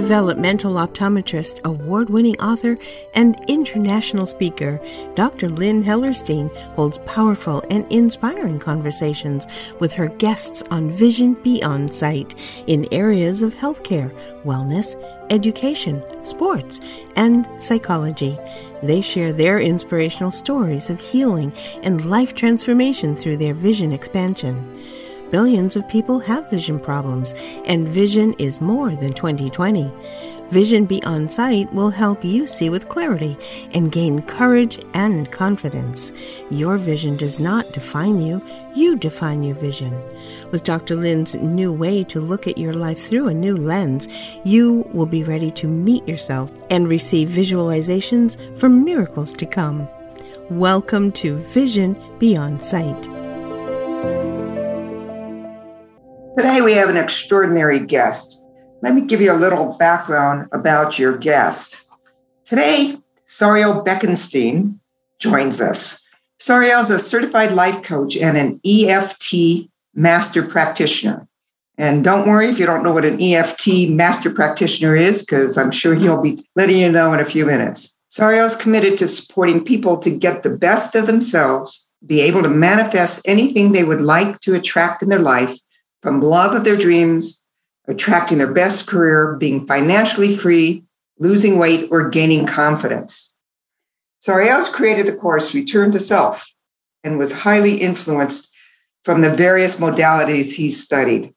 developmental optometrist, award winning author, and international speaker, Dr. Lynn Hellerstein holds powerful and inspiring conversations with her guests on Vision Beyond Sight in areas of healthcare, wellness, education, sports, and psychology. They share their inspirational stories of healing and life transformation through their vision expansion. Billions of people have vision problems, and vision is more than 2020. Vision Beyond Sight will help you see with clarity and gain courage and confidence. Your vision does not define you, you define your vision. With Dr. Lynn's new way to look at your life through a new lens, you will be ready to meet yourself and receive visualizations for miracles to come. Welcome to Vision Beyond Sight. Today we have an extraordinary guest. Let me give you a little background about your guest. Today, Sariel Beckenstein joins us. Sariel is a certified life coach and an EFT master practitioner. And don't worry if you don't know what an EFT master practitioner is, because I'm sure he'll be letting you know in a few minutes. Sariel is committed to supporting people to get the best of themselves, be able to manifest anything they would like to attract in their life, from love of their dreams, attracting their best career, being financially free, losing weight, or gaining confidence. Sariel's created the course Return to Self and was highly influenced from the various modalities he studied.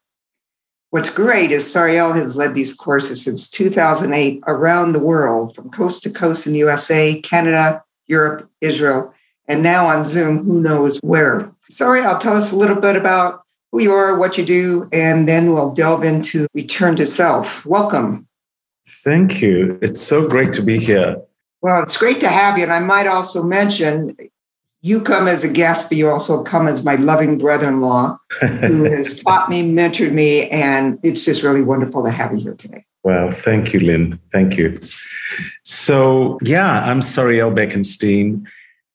What's great is Sariel has led these courses since 2008 around the world, from coast to coast in the USA, Canada, Europe, Israel, and now on Zoom, who knows where. Sariel, tell us a little bit about who you are, what you do, and then we'll delve into return to self. Welcome. Thank you. It's so great to be here. Well, it's great to have you. And I might also mention you come as a guest, but you also come as my loving brother in law who has taught me, mentored me, and it's just really wonderful to have you here today. Well, thank you, Lynn. Thank you. So, yeah, I'm Sariel Beckenstein.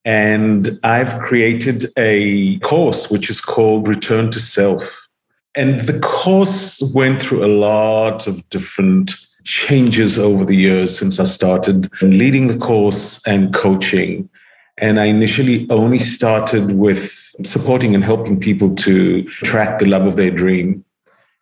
And I've created a course which is called Return to Self. And the course went through a lot of different changes over the years since I started leading the course and coaching. And I initially only started with supporting and helping people to track the love of their dream.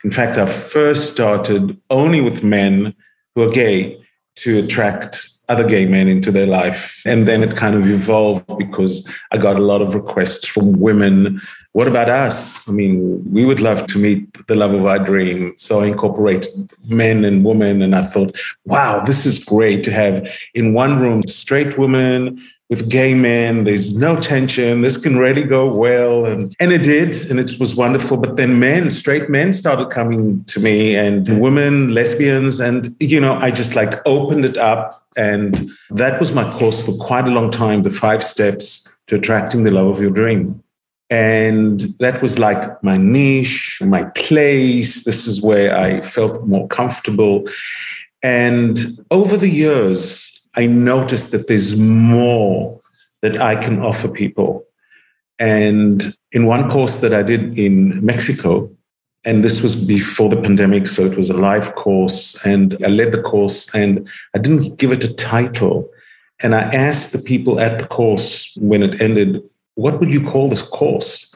In fact, I first started only with men who are gay to attract other gay men into their life. And then it kind of evolved because I got a lot of requests from women. What about us? I mean, we would love to meet the love of our dream. So I incorporated men and women. And I thought, wow, this is great to have in one room straight women with gay men. There's no tension. This can really go well. And, and it did. And it was wonderful. But then men, straight men started coming to me and women, lesbians. And, you know, I just like opened it up. And that was my course for quite a long time the five steps to attracting the love of your dream. And that was like my niche, my place. This is where I felt more comfortable. And over the years, I noticed that there's more that I can offer people. And in one course that I did in Mexico, and this was before the pandemic, so it was a live course, and I led the course and I didn't give it a title. And I asked the people at the course when it ended, what would you call this course?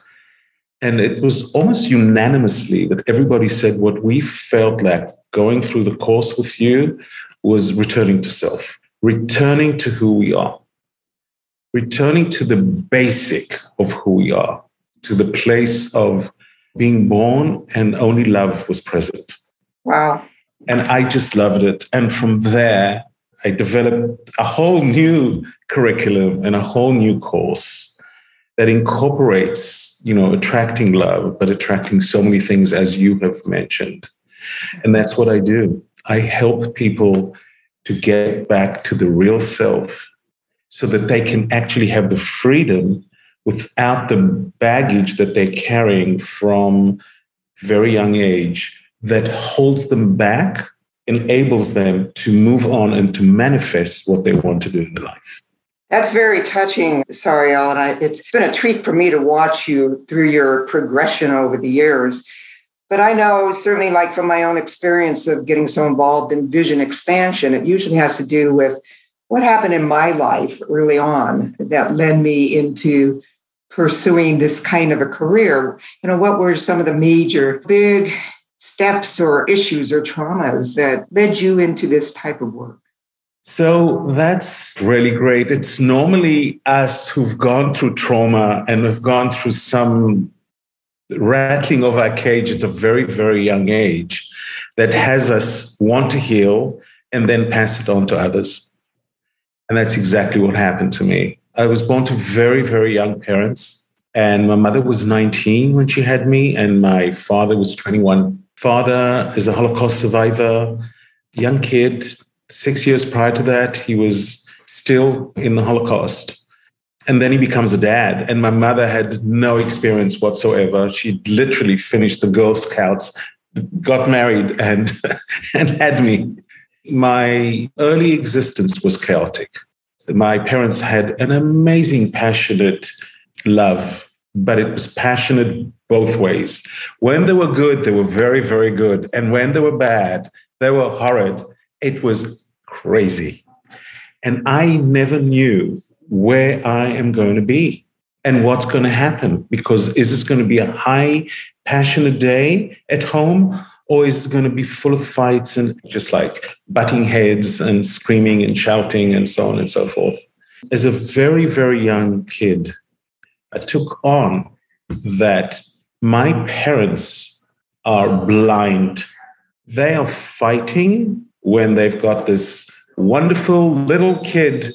And it was almost unanimously that everybody said what we felt like going through the course with you was returning to self returning to who we are, returning to the basic of who we are, to the place of being born and only love was present. Wow. And I just loved it. And from there, I developed a whole new curriculum and a whole new course that incorporates, you know, attracting love, but attracting so many things as you have mentioned. And that's what I do. I help people to get back to the real self so that they can actually have the freedom without the baggage that they're carrying from very young age that holds them back enables them to move on and to manifest what they want to do in life that's very touching, Sariel. And it's been a treat for me to watch you through your progression over the years. But I know certainly, like from my own experience of getting so involved in vision expansion, it usually has to do with what happened in my life early on that led me into pursuing this kind of a career. You know, what were some of the major big steps or issues or traumas that led you into this type of work? So that's really great. It's normally us who've gone through trauma and have gone through some rattling of our cage at a very, very young age that has us want to heal and then pass it on to others. And that's exactly what happened to me. I was born to very, very young parents. And my mother was 19 when she had me, and my father was 21. Father is a Holocaust survivor, young kid, Six years prior to that, he was still in the Holocaust. And then he becomes a dad. And my mother had no experience whatsoever. She literally finished the Girl Scouts, got married, and, and had me. My early existence was chaotic. My parents had an amazing, passionate love, but it was passionate both ways. When they were good, they were very, very good. And when they were bad, they were horrid. It was crazy. And I never knew where I am going to be and what's going to happen. Because is this going to be a high, passionate day at home? Or is it going to be full of fights and just like butting heads and screaming and shouting and so on and so forth? As a very, very young kid, I took on that my parents are blind. They are fighting when they've got this wonderful little kid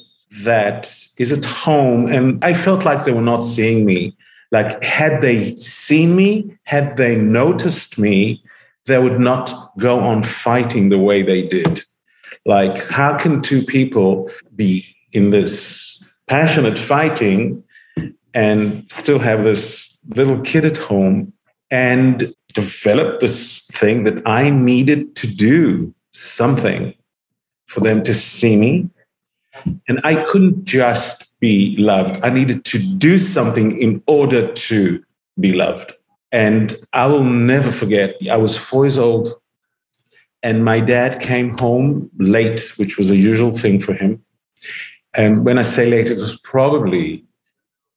that is at home. And I felt like they were not seeing me. Like, had they seen me, had they noticed me, they would not go on fighting the way they did. Like, how can two people be in this passionate fighting and still have this little kid at home and develop this thing that I needed to do something for them to see me. And I couldn't just be loved. I needed to do something in order to be loved. And I will never forget, I was four years old, and my dad came home late, which was a usual thing for him. And when I say late, it was probably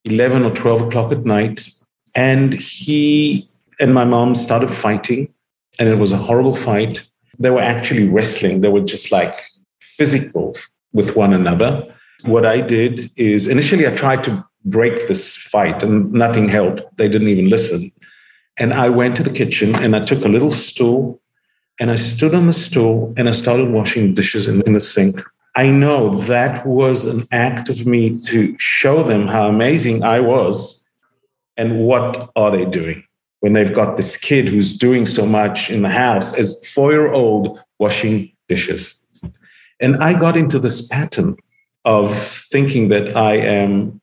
11 or 12 o'clock at night. And he and my mom started fighting, and it was a horrible fight they were actually wrestling. They were just like physical with one another. What I did is initially I tried to break this fight and nothing helped. They didn't even listen. And I went to the kitchen and I took a little stool and I stood on the stool and I started washing dishes in, in the sink. I know that was an act of me to show them how amazing I was and what are they doing when they've got this kid who's doing so much in the house as four year old washing dishes. And I got into this pattern of thinking that I am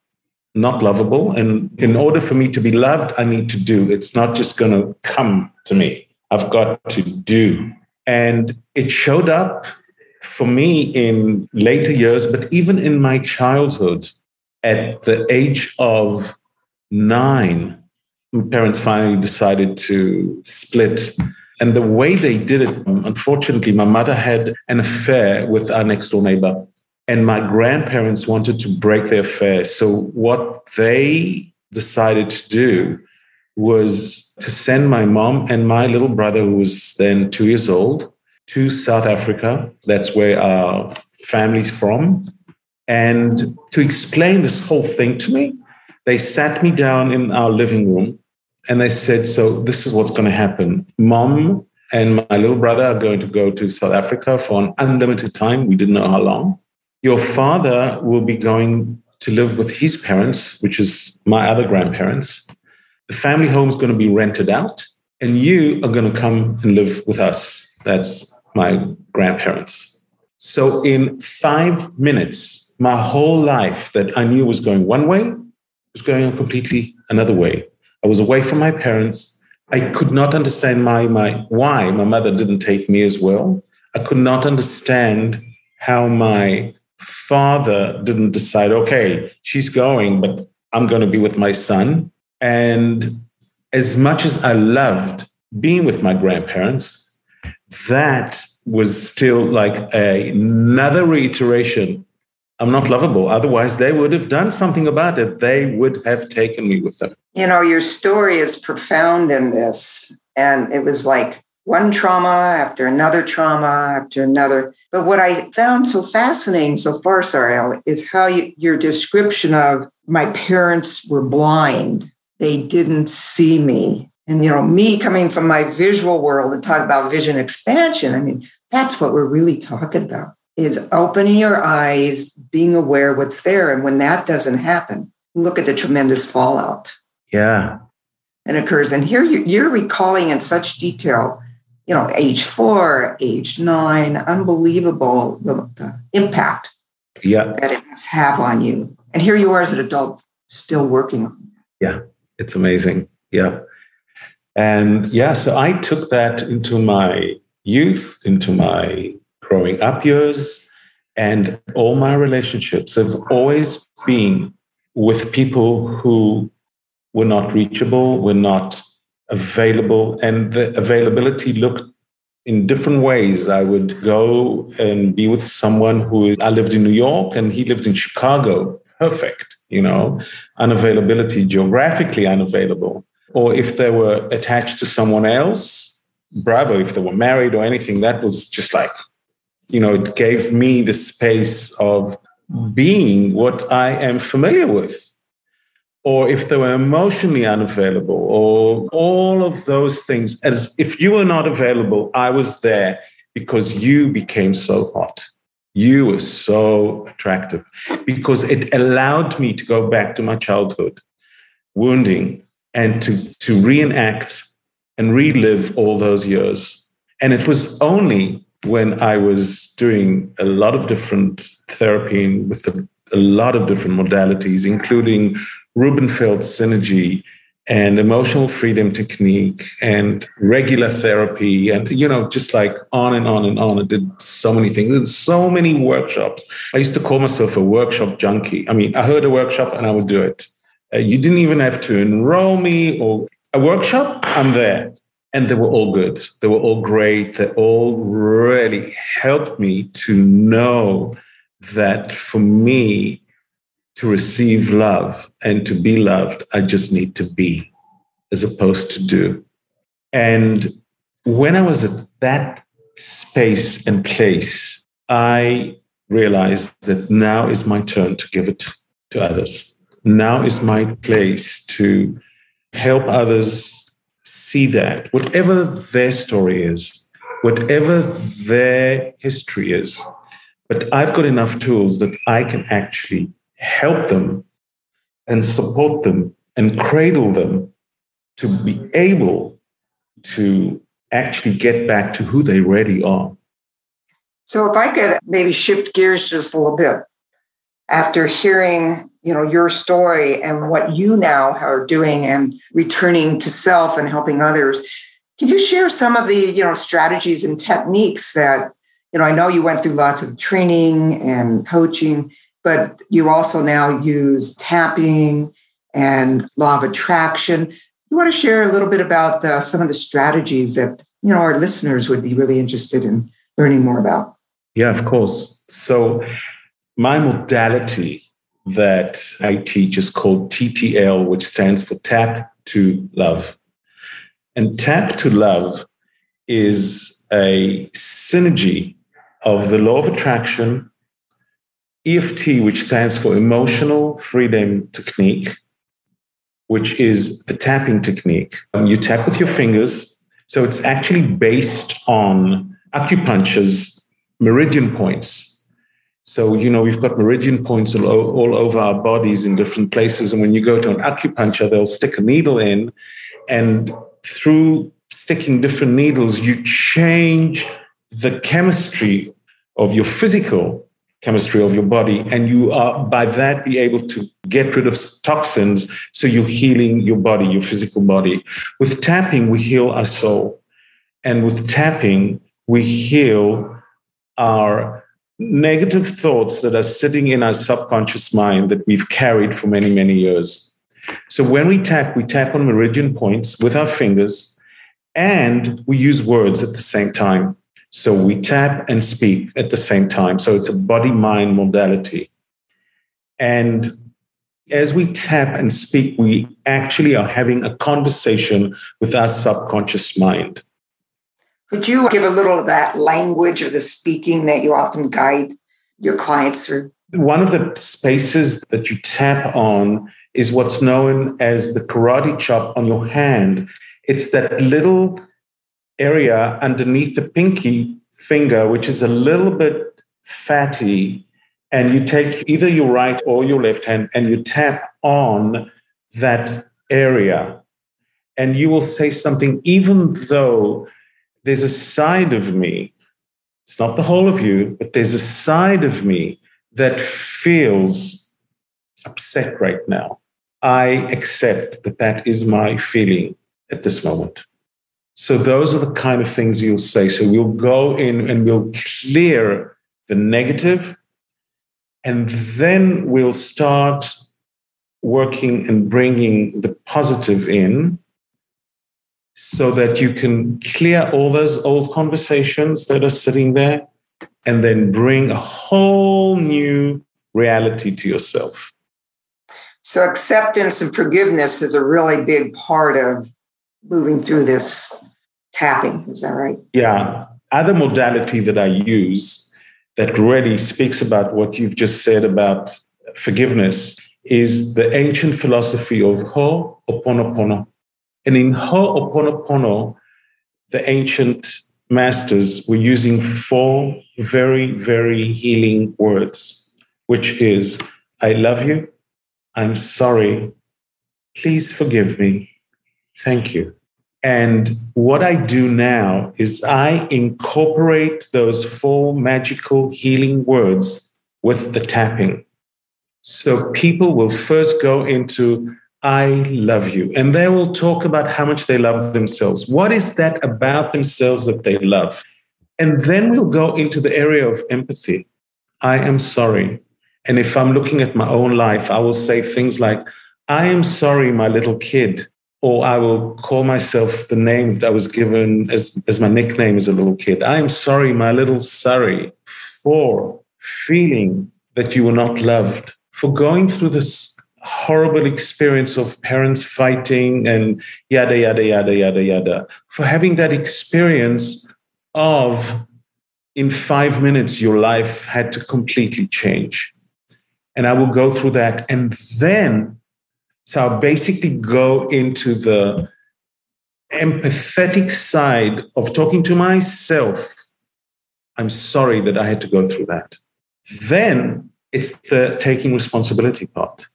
not lovable. And in order for me to be loved, I need to do. It's not just going to come to me. I've got to do. And it showed up for me in later years, but even in my childhood, at the age of nine, parents finally decided to split. And the way they did it, um, unfortunately, my mother had an affair with our next door neighbor. And my grandparents wanted to break their affair. So, what they decided to do was to send my mom and my little brother, who was then two years old, to South Africa. That's where our family's from. And to explain this whole thing to me, they sat me down in our living room and they said, So this is what's going to happen. Mom and my little brother are going to go to South Africa for an unlimited time. We didn't know how long. Your father will be going to live with his parents, which is my other grandparents. The family home is going to be rented out, and you are going to come and live with us. That's my grandparents. So, in five minutes, my whole life that I knew was going one way was going on completely another way. I was away from my parents. I could not understand my, my why my mother didn't take me as well. I could not understand how my father didn't decide, okay, she's going, but I'm going to be with my son. And as much as I loved being with my grandparents, that was still like a, another reiteration I'm not lovable. Otherwise, they would have done something about it. They would have taken me with them. You know, your story is profound in this. And it was like one trauma after another trauma after another. But what I found so fascinating so far, Sariel, is how you, your description of my parents were blind. They didn't see me. And, you know, me coming from my visual world and talk about vision expansion, I mean, that's what we're really talking about is opening your eyes, being aware what's there. And when that doesn't happen, look at the tremendous fallout. Yeah. And occurs. And here you're recalling in such detail, you know, age four, age nine, unbelievable the, the impact yeah. that it must have on you. And here you are as an adult still working on it. Yeah, it's amazing. Yeah. And yeah, so I took that into my youth, into my growing up years, and all my relationships have always been with people who were not reachable, were not available, and the availability looked in different ways. I would go and be with someone who is, I lived in New York and he lived in Chicago. Perfect, you know, unavailability, geographically unavailable. Or if they were attached to someone else, bravo. If they were married or anything, that was just like you know, it gave me the space of being what I am familiar with. Or if they were emotionally unavailable, or all of those things, as if you were not available, I was there because you became so hot. You were so attractive because it allowed me to go back to my childhood wounding and to, to reenact and relive all those years. And it was only when I was doing a lot of different therapy with a, a lot of different modalities, including Rubenfeld synergy and emotional freedom technique and regular therapy and you know just like on and on and on. I did so many things and so many workshops. I used to call myself a workshop junkie. I mean i heard a workshop and i would do it. Uh, you didn't even have to enroll me or a workshop i'm there and they were all good. They were all great. They all really helped me to know that for me to receive love and to be loved, I just need to be as opposed to do. And when I was at that space and place, I realized that now is my turn to give it to others. Now is my place to help others see that, whatever their story is, whatever their history is, but I've got enough tools that I can actually help them and support them and cradle them to be able to actually get back to who they really are. So, if I could maybe shift gears just a little bit after hearing you know your story and what you now are doing and returning to self and helping others. Can you share some of the you know strategies and techniques that you know i know you went through lots of training and coaching but you also now use tapping and law of attraction. You want to share a little bit about the, some of the strategies that you know our listeners would be really interested in learning more about? Yeah of course. So my modality that I teach is called TTL, which stands for Tap to Love. And Tap to Love is a synergy of the law of attraction, EFT, which stands for Emotional Freedom Technique, which is the tapping technique. Um, you tap with your fingers. So it's actually based on acupuncture's meridian points. So, you know, we've got meridian points all, all over our bodies in different places. And when you go to an acupuncture, they'll stick a needle in. And through sticking different needles, you change the chemistry of your physical chemistry of your body. And you are, by that, be able to get rid of toxins. So you're healing your body, your physical body. With tapping, we heal our soul. And with tapping, we heal our negative thoughts that are sitting in our subconscious mind that we've carried for many, many years. So when we tap, we tap on meridian points with our fingers, And we use words at the same time. So we tap and speak at the same time. So it's a body mind modality. And as we tap and speak, we actually are having a conversation with our subconscious mind. Could you give a little of that language or the speaking that you often guide your clients through? One of the spaces that you tap on is what's known as the karate chop on your hand. It's that little area underneath the pinky finger, which is a little bit fatty and you take either your right or your left hand and you tap on that area and you will say something even though there's a side of me it's not the whole of you but there's a side of me that feels upset right now. I accept that that is my feeling at this moment. So those are the kind of things you'll say. So we'll go in and we'll clear the negative and then we'll start working and bringing the positive in so that you can clear all those old conversations that are sitting there and then bring a whole new reality to yourself. So, acceptance and forgiveness is a really big part of moving through this tapping. Is that right? Yeah. Other modality that I use that really speaks about what you've just said about forgiveness is the ancient philosophy of Ho'oponopono. And in Ho'oponopono, the ancient masters were using four very, very healing words, which is, I love you, I'm sorry, please forgive me, thank you. And what I do now is I incorporate those four magical healing words with the tapping. So people will first go into, I love you. And they will talk about how much they love themselves. What is that about themselves that they love? And then we'll go into the area of empathy. I am sorry. And if I'm looking at my own life, I will say things like, I am sorry, my little kid or I will call myself the name that I was given as, as my nickname as a little kid. I am sorry, my little sorry, for feeling that you were not loved, for going through this horrible experience of parents fighting and yada, yada, yada, yada, yada, for having that experience of in five minutes, your life had to completely change. And I will go through that. And then so I'll basically go into the empathetic side of talking to myself. I'm sorry that I had to go through that. Then it's the taking responsibility part.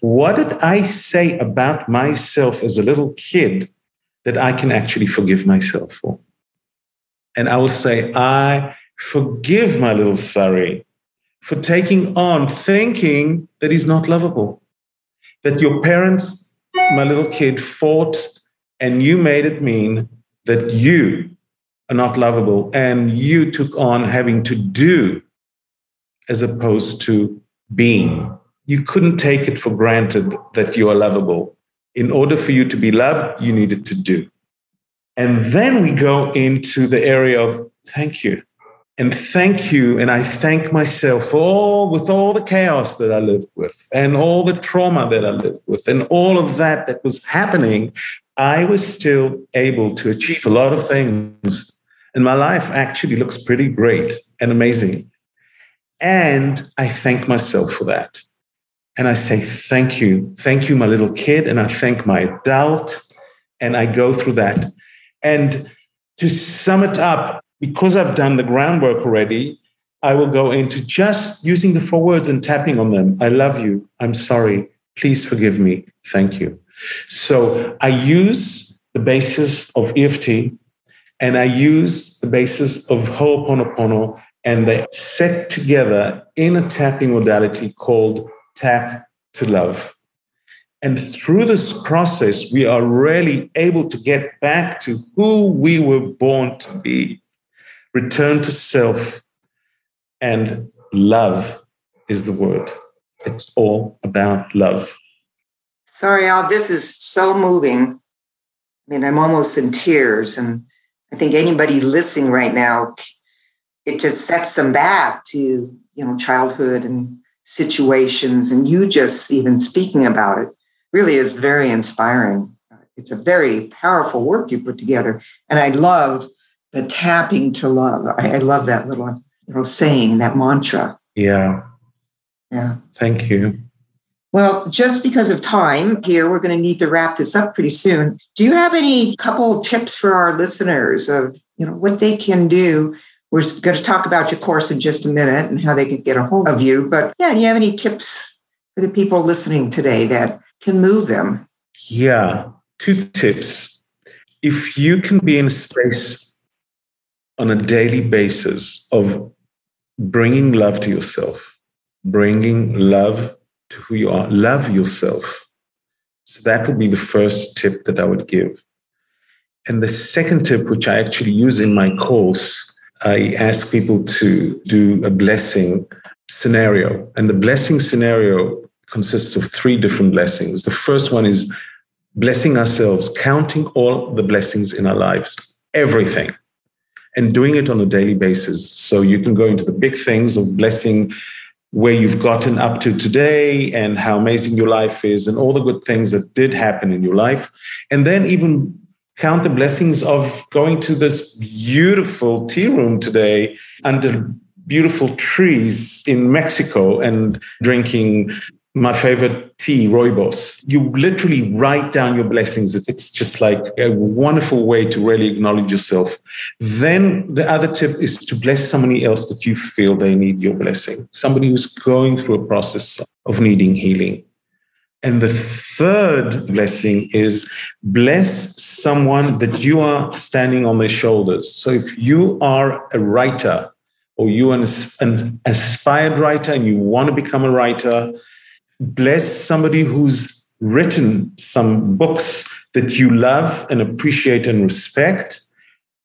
What did I say about myself as a little kid that I can actually forgive myself for? And I will say, I forgive my little sorry for taking on thinking that he's not lovable that your parents, my little kid, fought and you made it mean that you are not lovable and you took on having to do as opposed to being. You couldn't take it for granted that you are lovable. In order for you to be loved, you needed to do. And then we go into the area of thank you and thank you. And I thank myself for all with all the chaos that I lived with and all the trauma that I lived with and all of that that was happening. I was still able to achieve a lot of things. And my life actually looks pretty great and amazing. And I thank myself for that. And I say, thank you. Thank you, my little kid. And I thank my adult. And I go through that. And to sum it up, because I've done the groundwork already, I will go into just using the four words and tapping on them. I love you. I'm sorry. Please forgive me. Thank you. So I use the basis of EFT and I use the basis of Ho'oponopono and they set together in a tapping modality called Tap to Love. And through this process, we are really able to get back to who we were born to be return to self, and love is the word. It's all about love. Sariel, this is so moving. I mean, I'm almost in tears. And I think anybody listening right now, it just sets them back to, you know, childhood and situations. And you just even speaking about it really is very inspiring. It's a very powerful work you put together. And I love the tapping to love. I, I love that little, know, saying, that mantra. Yeah. Yeah. Thank you. Well, just because of time here, we're going to need to wrap this up pretty soon. Do you have any couple tips for our listeners of, you know, what they can do? We're going to talk about your course in just a minute and how they can get a hold of you. But yeah, do you have any tips for the people listening today that can move them? Yeah, two tips. If you can be in space on a daily basis of bringing love to yourself, bringing love to who you are. Love yourself. So that would be the first tip that I would give. And the second tip, which I actually use in my course, I ask people to do a blessing scenario. And the blessing scenario consists of three different blessings. The first one is blessing ourselves, counting all the blessings in our lives, everything, and doing it on a daily basis. So you can go into the big things of blessing where you've gotten up to today and how amazing your life is and all the good things that did happen in your life. And then even count the blessings of going to this beautiful tea room today under beautiful trees in Mexico and drinking my favorite tea, rooibos. You literally write down your blessings. It's just like a wonderful way to really acknowledge yourself. Then the other tip is to bless somebody else that you feel they need your blessing, somebody who's going through a process of needing healing. And the third blessing is bless someone that you are standing on their shoulders. So if you are a writer or you're an, an aspired writer and you want to become a writer, bless somebody who's written some books that you love and appreciate and respect.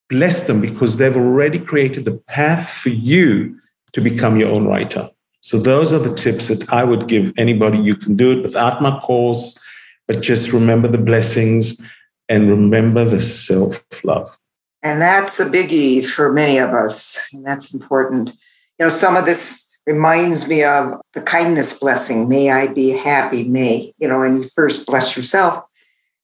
Bless them because they've already created the path for you to become your own writer. So, those are the tips that I would give anybody. You can do it without my course, but just remember the blessings and remember the self love. And that's a biggie for many of us. And that's important. You know, some of this reminds me of the kindness blessing. May I be happy, may, you know, and you first bless yourself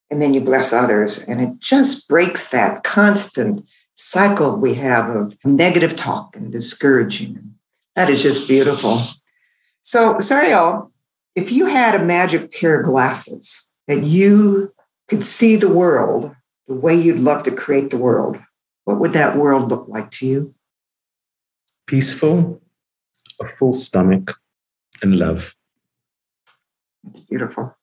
and then you bless others. And it just breaks that constant cycle we have of negative talk and discouraging. That is just beautiful. So, Sariel, if you had a magic pair of glasses that you could see the world the way you'd love to create the world, what would that world look like to you? Peaceful, a full stomach, and love. That's beautiful.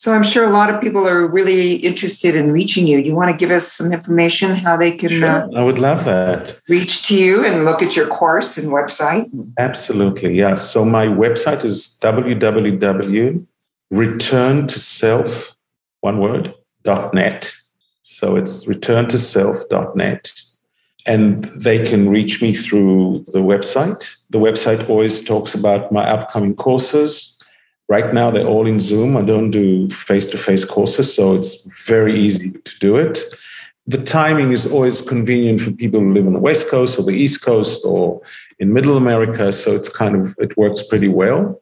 So I'm sure a lot of people are really interested in reaching you. You want to give us some information how they can sure, uh, I would love that. Reach to you and look at your course and website. Absolutely. Yeah. So my website is www.returntoself one word dot net. So it's returntoself.net and they can reach me through the website. The website always talks about my upcoming courses. Right now, they're all in Zoom. I don't do face to face courses, so it's very easy to do it. The timing is always convenient for people who live on the West Coast or the East Coast or in Middle America. So it's kind of, it works pretty well.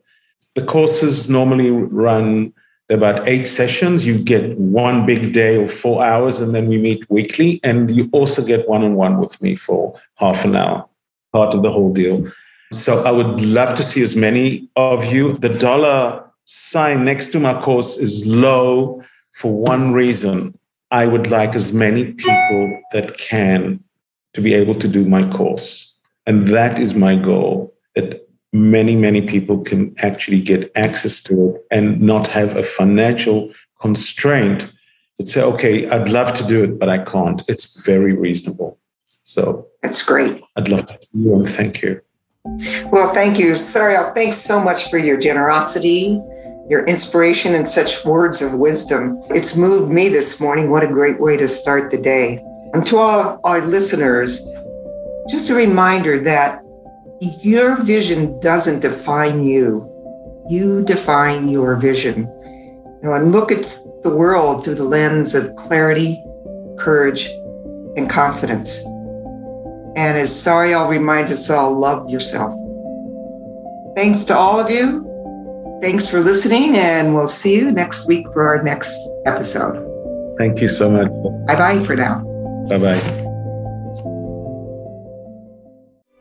The courses normally run about eight sessions. You get one big day of four hours, and then we meet weekly. And you also get one on one with me for half an hour, part of the whole deal. So I would love to see as many of you. The dollar sign next to my course is low for one reason. I would like as many people that can to be able to do my course. And that is my goal that many, many people can actually get access to it and not have a financial constraint that say, okay, I'd love to do it, but I can't. It's very reasonable. So that's great. I'd love to see you and thank you. Well, thank you. Sariel, thanks so much for your generosity, your inspiration, and such words of wisdom. It's moved me this morning. What a great way to start the day. And to all our listeners, just a reminder that your vision doesn't define you. You define your vision. You know, and look at the world through the lens of clarity, courage, and confidence. And as Sariel reminds us all, love yourself. Thanks to all of you. Thanks for listening, and we'll see you next week for our next episode. Thank you so much. Bye bye for now. Bye bye.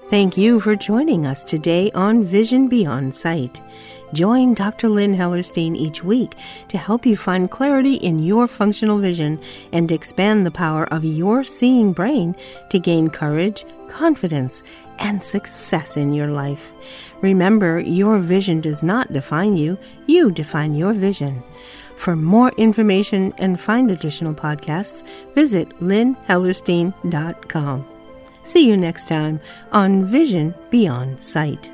Thank you for joining us today on Vision Beyond Sight. Join Dr. Lynn Hellerstein each week to help you find clarity in your functional vision and expand the power of your seeing brain to gain courage, confidence, and success in your life. Remember, your vision does not define you, you define your vision. For more information and find additional podcasts, visit lynnhellerstein.com. See you next time on Vision Beyond Sight.